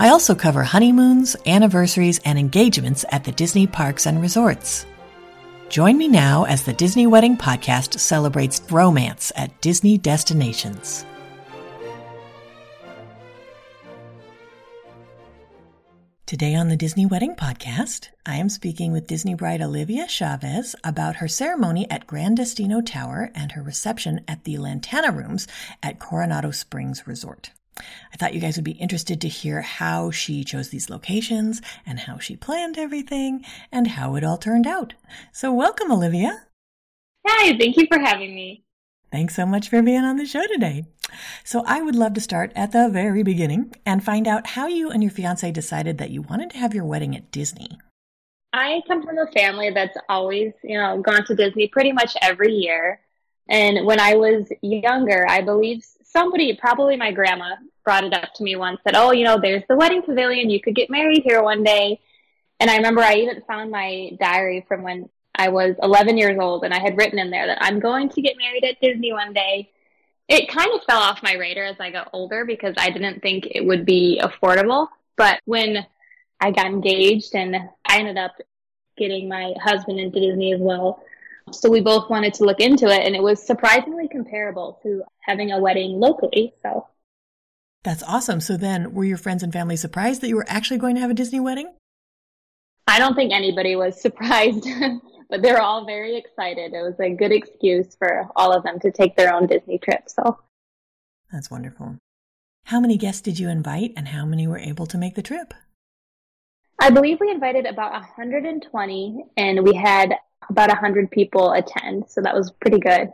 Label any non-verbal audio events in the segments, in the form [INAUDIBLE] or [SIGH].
I also cover honeymoons, anniversaries, and engagements at the Disney parks and resorts. Join me now as the Disney Wedding Podcast celebrates romance at Disney destinations. Today on the Disney Wedding Podcast, I am speaking with Disney bride Olivia Chavez about her ceremony at Gran Destino Tower and her reception at the Lantana Rooms at Coronado Springs Resort. I thought you guys would be interested to hear how she chose these locations and how she planned everything and how it all turned out. So, welcome, Olivia. Hi, thank you for having me. Thanks so much for being on the show today. So, I would love to start at the very beginning and find out how you and your fiance decided that you wanted to have your wedding at Disney. I come from a family that's always, you know, gone to Disney pretty much every year. And when I was younger, I believe somebody, probably my grandma, brought it up to me once that, oh, you know, there's the wedding pavilion. You could get married here one day. And I remember I even found my diary from when I was 11 years old and I had written in there that I'm going to get married at Disney one day. It kind of fell off my radar as I got older because I didn't think it would be affordable. But when I got engaged and I ended up getting my husband into Disney as well, so we both wanted to look into it and it was surprisingly comparable to having a wedding locally. So that's awesome. So then were your friends and family surprised that you were actually going to have a Disney wedding? I don't think anybody was [LAUGHS] surprised, but they were all very excited. It was a good excuse for all of them to take their own Disney trip. So that's wonderful. How many guests did you invite and how many were able to make the trip? I believe we invited about 120 and we had about 100 people attend. So that was pretty good.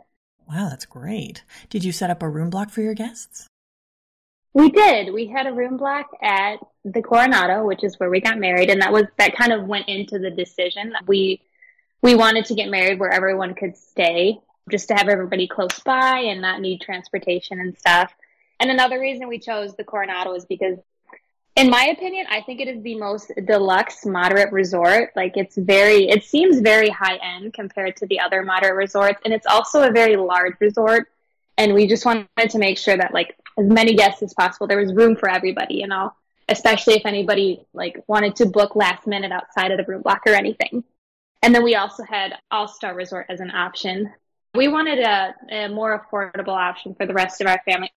Wow, that's great. Did you set up a room block for your guests? We did. We had a room block at the Coronado, which is where we got married, and that was that kind of went into the decision. We we wanted to get married where everyone could stay, just to have everybody close by and not need transportation and stuff. And another reason we chose the Coronado is because in my opinion, I think it is the most deluxe moderate resort. Like it's very, it seems very high end compared to the other moderate resorts. And it's also a very large resort. And we just wanted to make sure that like as many guests as possible, there was room for everybody, you know, especially if anybody like wanted to book last minute outside of the room block or anything. And then we also had All Star Resort as an option. We wanted a, a more affordable option for the rest of our family.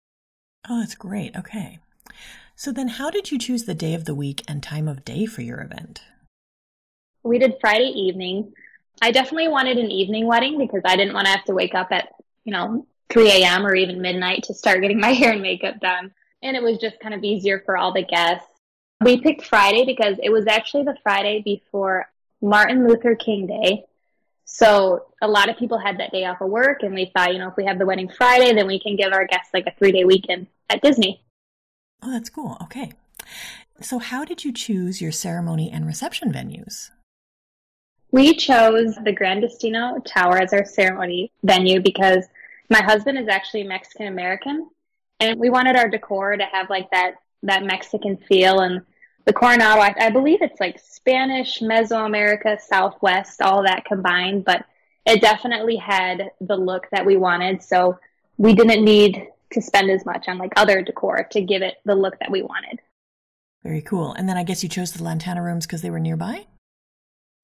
Oh, that's great. Okay. So then, how did you choose the day of the week and time of day for your event? We did Friday evening. I definitely wanted an evening wedding because I didn't want to have to wake up at, you know, 3 a.m. or even midnight to start getting [LAUGHS] my hair and makeup done. And it was just kind of easier for all the guests. We picked Friday because it was actually the Friday before Martin Luther King Day. So a lot of people had that day off of work and we thought, you know, if we have the wedding Friday, then we can give our guests like a three day weekend at Disney. Oh, that's cool. Okay. So, how did you choose your ceremony and reception venues? We chose the Gran Destino Tower as our ceremony venue because my husband is actually Mexican American, and we wanted our decor to have like that that Mexican feel. And the Coronado, I, I believe it's like Spanish, Mesoamerica, Southwest, all that combined, but it definitely had the look that we wanted. So we didn't need to spend as much on like other decor to give it the look that we wanted. Very cool. And then I guess you chose the Lantana rooms because they were nearby?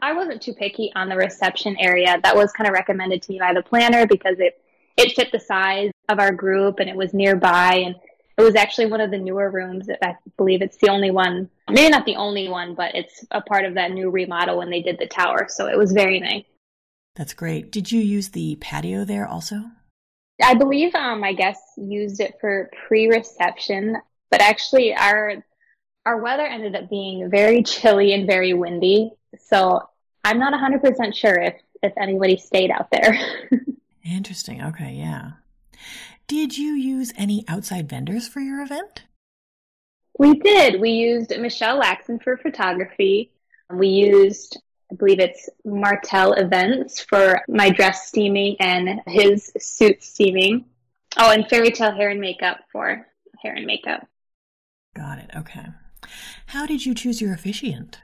I wasn't too picky on the reception area. That was kind of recommended to me by the planner because it it fit the size of our group and it was nearby and it was actually one of the newer rooms. I believe it's the only one, maybe not the only one, but it's a part of that new remodel when they did the tower. So it was very nice. That's great. Did you use the patio there also? I believe um, my guests used it for pre-reception, but actually our our weather ended up being very chilly and very windy. So I'm not 100% sure if if anybody stayed out there. [LAUGHS] Interesting. Okay, yeah. Did you use any outside vendors for your event? We did. We used Michelle Laxon for photography. We used, I believe it's Martel Events for my dress steaming and his suit steaming. Oh, and Fairy Tale Hair and Makeup for hair and makeup. Got it. Okay. How did you choose your officiant?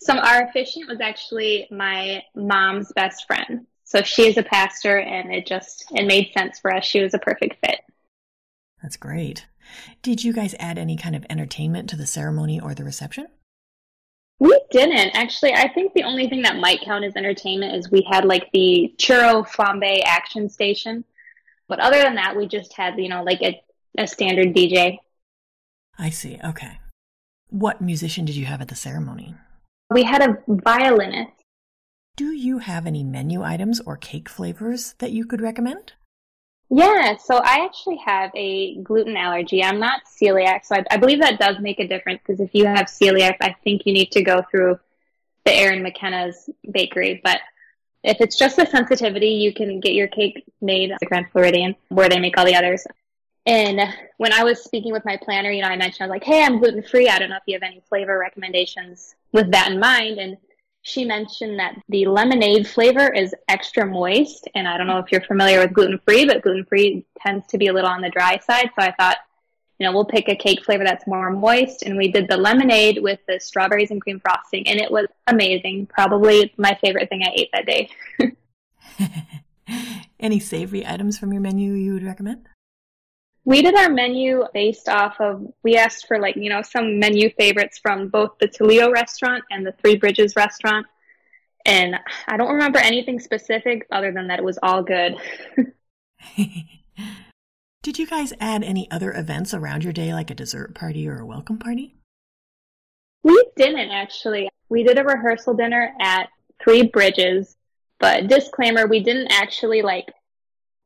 So our officiant was actually my mom's best friend. So she is a pastor and it just it made sense for us. She was a perfect fit. That's great. Did you guys add any kind of entertainment to the ceremony or the reception? We didn't. Actually, I think the only thing that might count as entertainment is we had like the churro flambe action station. But other than that, we just had, you know, like a, a standard DJ. I see. Okay. What musician did you have at the ceremony? We had a violinist do you have any menu items or cake flavors that you could recommend? Yeah, so I actually have a gluten allergy. I'm not celiac, so I, I believe that does make a difference because if you have celiac, I think you need to go through the Erin McKenna's bakery. But if it's just a sensitivity, you can get your cake made at the Grand Floridian where they make all the others. And when I was speaking with my planner, you know, I mentioned I was like, "Hey, I'm gluten free. I don't know if you have any flavor recommendations with that in mind." And she mentioned that the lemonade flavor is extra moist. And I don't know if you're familiar with gluten free, but gluten free tends to be a little on the dry side. So I thought, you know, we'll pick a cake flavor that's more moist. And we did the lemonade with the strawberries and cream frosting. And it was amazing. Probably my favorite thing I ate that day. [LAUGHS] [LAUGHS] Any savory items from your menu you would recommend? We did our menu based off of, we asked for like, you know, some menu favorites from both the Toledo restaurant and the Three Bridges restaurant. And I don't remember anything specific other than that it was all good. [LAUGHS] did you guys add any other events around your day, like a dessert party or a welcome party? We didn't actually. We did a rehearsal dinner at Three Bridges, but disclaimer, we didn't actually like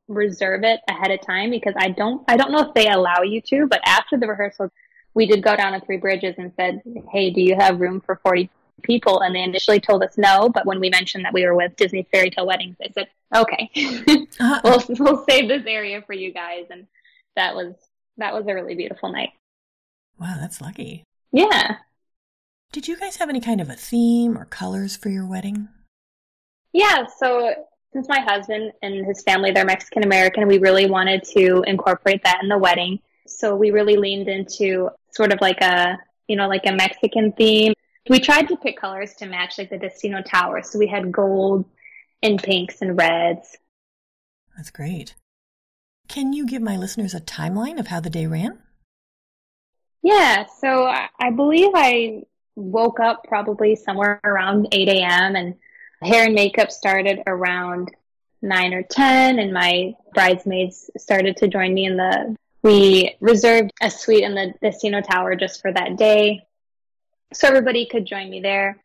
reserve it ahead of time because I don't I don't know if they allow you to, but after the rehearsal we did go down to Three Bridges and said, "Hey, do you have room for 40 people?" And they initially told us no, but when we mentioned that we were with Disney Fairy Tale Weddings, they said, "Okay, [LAUGHS] uh-huh. we'll we'll save this area for you guys." And that was that was a really beautiful night. Wow, that's lucky. Yeah. Did you guys have any kind of a theme or colors for your wedding? Yeah, so since my husband and his family, they're Mexican American, we really wanted to incorporate that in the wedding. So we really leaned into sort of like a, you know, like a Mexican theme. We tried to pick colors to match like the Destino Tower. So we had gold and pinks and reds. That's great. Can you give my listeners a timeline of how the day ran? Yeah, so I believe I woke up probably somewhere around 8 a.m. and hair and makeup started around nine or 10 and my bridesmaids started to join me in the, we reserved a suite in the Destino Tower just for that day. So everybody could join me there.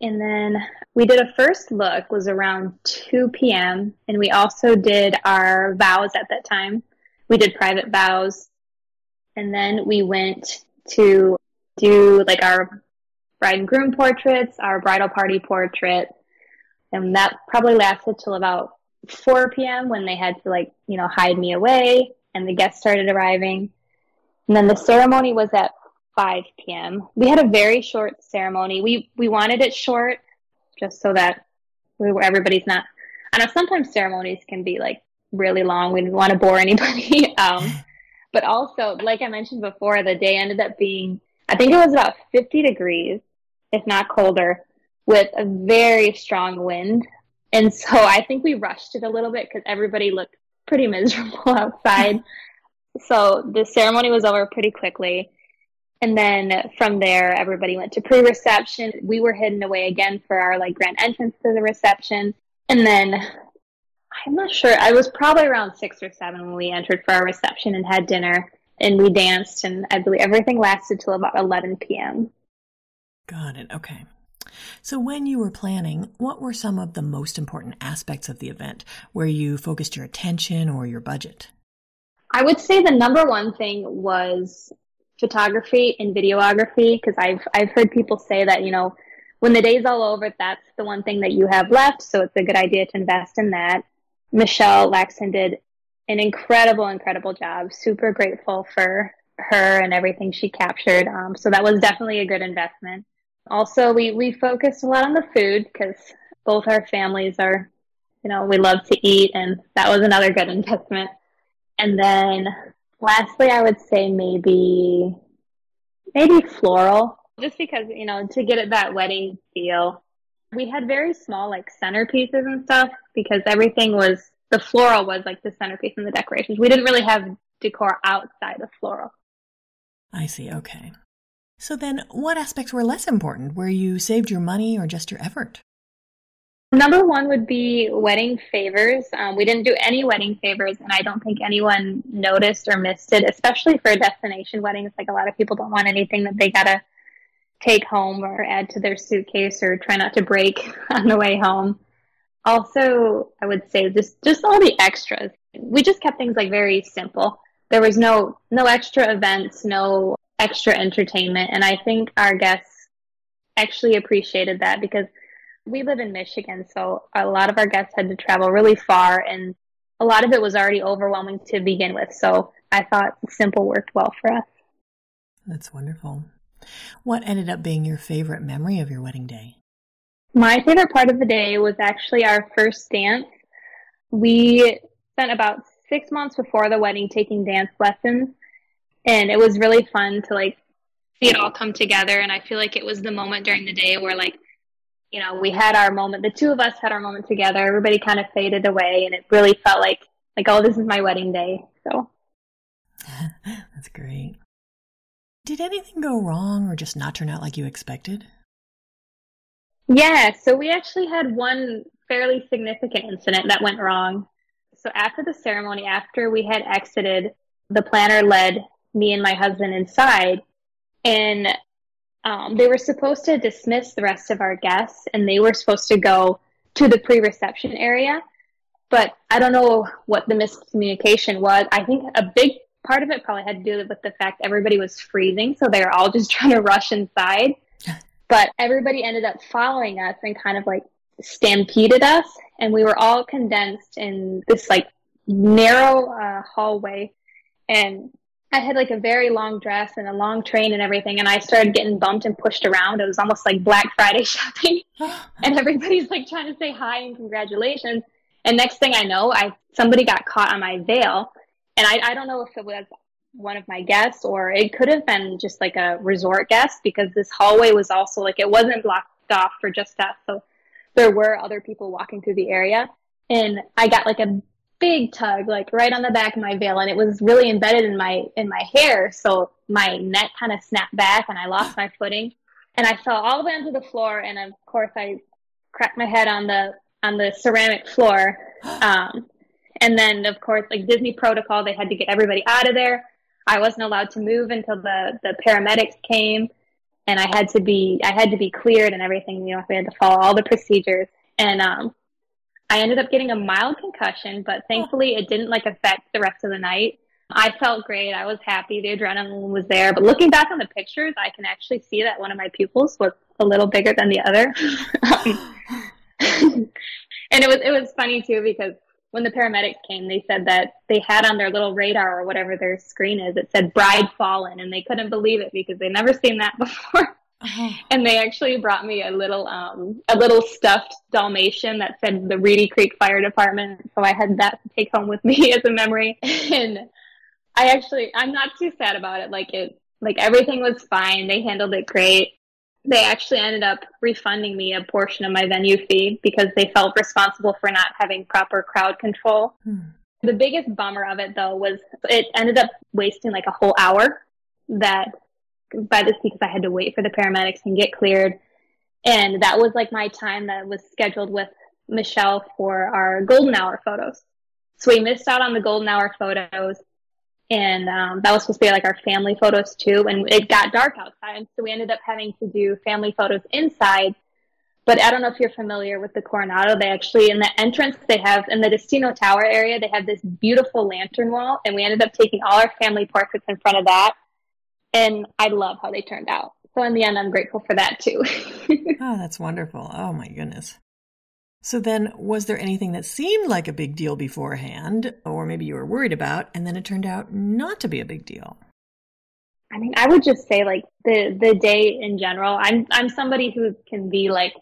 And then we did a first look was around 2 p.m. and we also did our vows at that time. We did private vows and then we went to do like our bride and groom portraits, our bridal party portrait, and that probably lasted till about 4 p.m. when they had to like, you know, hide me away and the guests started arriving. And then the ceremony was at 5 p.m. We had a very short ceremony. We we wanted it short just so that we were, everybody's not I know sometimes ceremonies can be like really long. We didn't want to bore [LAUGHS] anybody. um, but also, like I mentioned before, the day ended up being I think it was about 50 degrees, if not colder, with a very strong wind. And so I think we rushed it a little bit because everybody looked pretty miserable [LAUGHS] outside. so the ceremony was over pretty quickly. And then from there, everybody went to pre-reception. We were hidden away again for our like grand entrance to the reception. And then I'm not sure. I was probably around six or seven when we entered for our reception and had dinner and we danced and I believe everything lasted till about 11 p.m. Got it. Okay. So, when you were planning, what were some of the most important aspects of the event where you focused your attention or your budget? I would say the number one thing was photography and videography because I've I've heard people say that you know when the day's all over, that's the one thing that you have left, so it's a good idea to invest in that. Michelle Laxton did an incredible, incredible job. Super grateful for her and everything she captured. Um, so that was definitely a good investment. Also, we, we focused a lot on the food because both our families are, you know, we love to eat and that was another good investment. And then lastly, I would say maybe, maybe floral just because, you know, to get it that wedding feel. We had very small like centerpieces and stuff because everything was the floral was like the centerpiece in the decorations. We didn't really have decor outside of floral. I see. Okay. So then, what aspects were less important where you saved your money or just your effort? Number one would be wedding favors. Um, we didn't do any wedding favors, and I don't think anyone noticed or missed it, especially for a destination weddings. Like a lot of people don't want anything that they gotta take home or add to their suitcase or try not to break [LAUGHS] on the way home also i would say just just all the extras we just kept things like very simple there was no no extra events no extra entertainment and i think our guests actually appreciated that because we live in michigan so a lot of our guests had to travel really far and a lot of it was already overwhelming to begin with so i thought simple worked well for us. That's wonderful. What ended up being your favorite memory of your wedding day? My favorite part of the day was actually our first dance. We spent about six months before the wedding taking dance lessons, and it was really fun to like see it all come together. And I feel like it was the moment during the day where like, you know, we had our moment. The two of us had our moment together. Everybody kind of faded away, and it really felt like like oh, this is my wedding day. So [LAUGHS] that's great. Did anything go wrong or just not turn out like you expected? Yeah, so we actually had one fairly significant incident that went wrong. So after the ceremony, after we had exited, the planner led me and my husband inside, and um, they were supposed to dismiss the rest of our guests, and they were supposed to go to the pre-reception area. But I don't know what the miscommunication was. I think a big part of it probably had to do with the fact everybody was freezing, so they were all [LAUGHS] just trying to rush inside. [LAUGHS] But everybody ended up following us and kind of like stampeded us. And we were all condensed in this like narrow uh, hallway. And I had like a very long dress and a long train and everything. And I started getting bumped and pushed around. It was almost like Black Friday [LAUGHS] shopping. [GASPS] and everybody's like trying to say hi and congratulations. And next thing I know, I somebody got caught on my veil. And I, I don't know if it was one of my guests, or it could have been just like a resort guest because this hallway was also like it wasn't blocked off for just us. So there were other people walking through the area. And I got like a big tug, like right on the back of my veil, and it was really embedded in my in my hair. So my neck kind of snapped back and I lost my footing. And I fell all the way onto the floor and of course I cracked my head on the on the ceramic floor. [GASPS] Um, and then of course like Disney protocol, they had to get everybody out of there. I wasn't allowed to move until the, the paramedics came and I had to be I had to be cleared and everything, you know, we had to follow all the procedures. And um I ended up getting a mild concussion, but thankfully it didn't like affect the rest of the night. I felt great. I was happy. The adrenaline was there. But looking back on the pictures, I can actually see that one of my pupils was a little bigger than the other. [LAUGHS] and it was it was funny too because when the paramedics came, they said that they had on their little radar or whatever their screen is, it said bride fallen and they couldn't believe it because they'd never seen that [LAUGHS] before. [SIGHS] And they actually brought me a little, um, a little stuffed Dalmatian that said the Reedy Creek Fire Department. So I had that to take home with [LAUGHS] me as a memory. And I actually, I'm not too sad about it. Like it, Like everything was fine. They handled it great. They actually ended up refunding me a portion of my venue fee because they felt responsible for not having proper crowd control. Hmm. The biggest bummer of it though was it ended up wasting like a whole hour that by this because I had to wait for the paramedics and get cleared. And that was like my time that was scheduled with Michelle for our golden hour photos. So we missed out on the golden hour photos. And um, that was supposed to be like our family photos too. And it got dark outside. So we ended up having to do family photos inside but I don't know if you're familiar with the Coronado. They actually, in the entrance, they have in the Destino Tower area, they have this beautiful lantern wall, and we ended up taking all our family portraits in front of that. And I love how they turned out. So in the end, I'm grateful for that too. oh, [LAUGHS] that's wonderful. Oh my goodness. So then, was there anything that seemed like a big deal beforehand, or maybe you were worried about, and then it turned out not to be a big deal? I mean, I would just say like the the day in general. I'm I'm somebody who can be like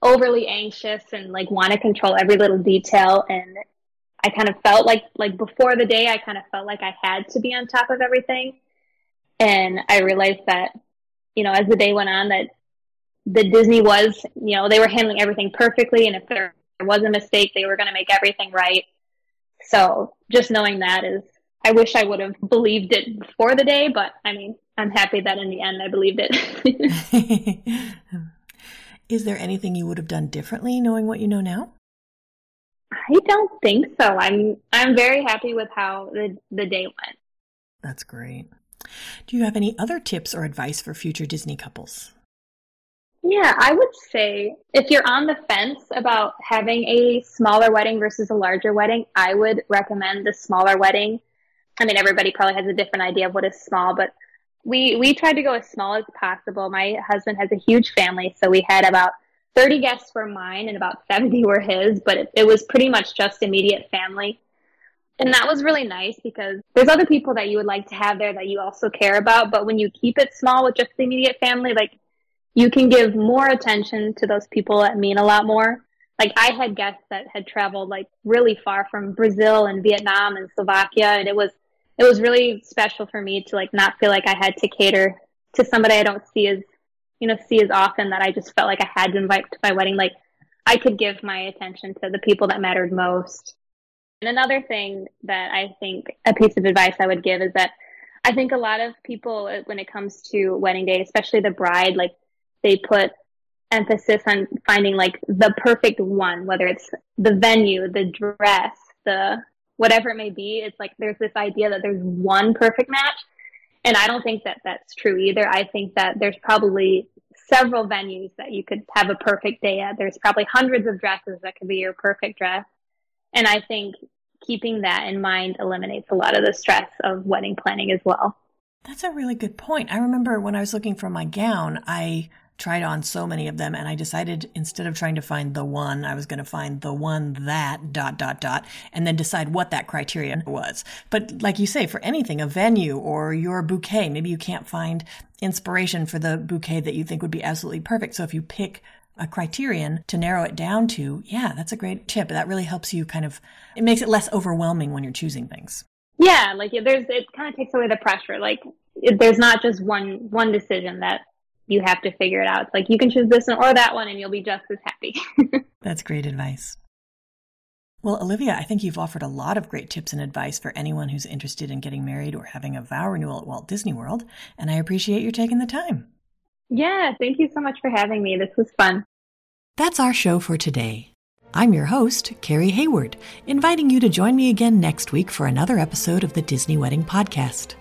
overly anxious and like want to control every little detail and I kind of felt like like before the day I kind of felt like I had to be on top of everything and I realized that you know as the day went on that the Disney was you know they were handling everything perfectly and if there was a mistake they were going to make everything right so just knowing that is I wish I would have believed it before the day but I mean I'm happy that in the end I believed it [LAUGHS] Is there anything you would have done differently knowing what you know now? I don't think so. I'm I'm very happy with how the the day went. That's great. Do you have any other tips or advice for future Disney couples? Yeah, I would say if you're on the fence about having a smaller wedding versus a larger wedding, I would recommend the smaller wedding. I mean, everybody probably has a different idea of what is small, but we we tried to go as small as possible. My husband has a huge family, so we had about 30 guests were mine and about 70 were his, but it, it was pretty much just immediate family. And that was really nice because there's other people that you would like to have there that you also care about, but when you keep it small with just the immediate family, like you can give more attention to those people that mean a lot more. Like I had guests that had traveled like really far from Brazil and Vietnam and Slovakia and it was it was really special for me to like not feel like I had to cater to somebody I don't see as you know see as often that I just felt like I had to invite to my wedding. Like I could give my attention to the people that mattered most. And another thing that I think a piece of advice I would give is that I think a lot of people uh, when it comes to wedding day, especially the bride, like they put emphasis on finding like the perfect one, whether it's the venue, the dress, the whatever it may be, it's like there's this idea that there's one perfect match. And I don't think that that's true either. I think that there's probably several venues that you could have a perfect day at. There's probably hundreds of dresses that could be your perfect dress. And I think keeping that in mind eliminates a lot of the stress of wedding planning as well. That's a really good point. I remember when I was looking for my gown, I tried on so many of them and I decided instead of trying to find the one, I was going to find the one that dot dot dot and then decide what that criterion was. But like you say, for anything, a venue or your bouquet, maybe you can't find inspiration for the bouquet that you think would be absolutely perfect. So if you pick a criterion to narrow it down to, yeah, that's a great tip. That really helps you kind of, it makes it less overwhelming when you're choosing things. Yeah, like there's, it kind of takes away the pressure. Like it, there's not just one, one decision that you have to figure it out. It's like you can choose this one or that one and you'll be just as happy. [LAUGHS] That's great advice. Well, Olivia, I think you've offered a lot of great tips and advice for anyone who's interested in getting married or having a vow renewal at Walt Disney World, and I appreciate your taking the time. Yeah, thank you so much for having me. This was fun. That's our show for today. I'm your host, Carrie Hayward, inviting you to join me again next week for another episode of the Disney Wedding Podcast.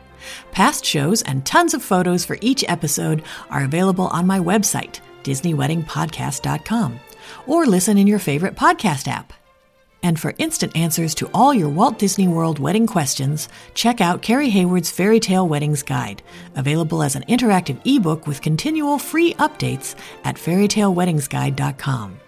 Past shows and tons of photos for each episode are available on my website, DisneyWeddingPodcast.com, or listen in your favorite podcast app. And for instant answers to all your Walt Disney World wedding questions, check out Carrie Hayward's Fairy Tale Weddings Guide, available as an interactive ebook with continual free updates at fairytaleweddingsguide.com.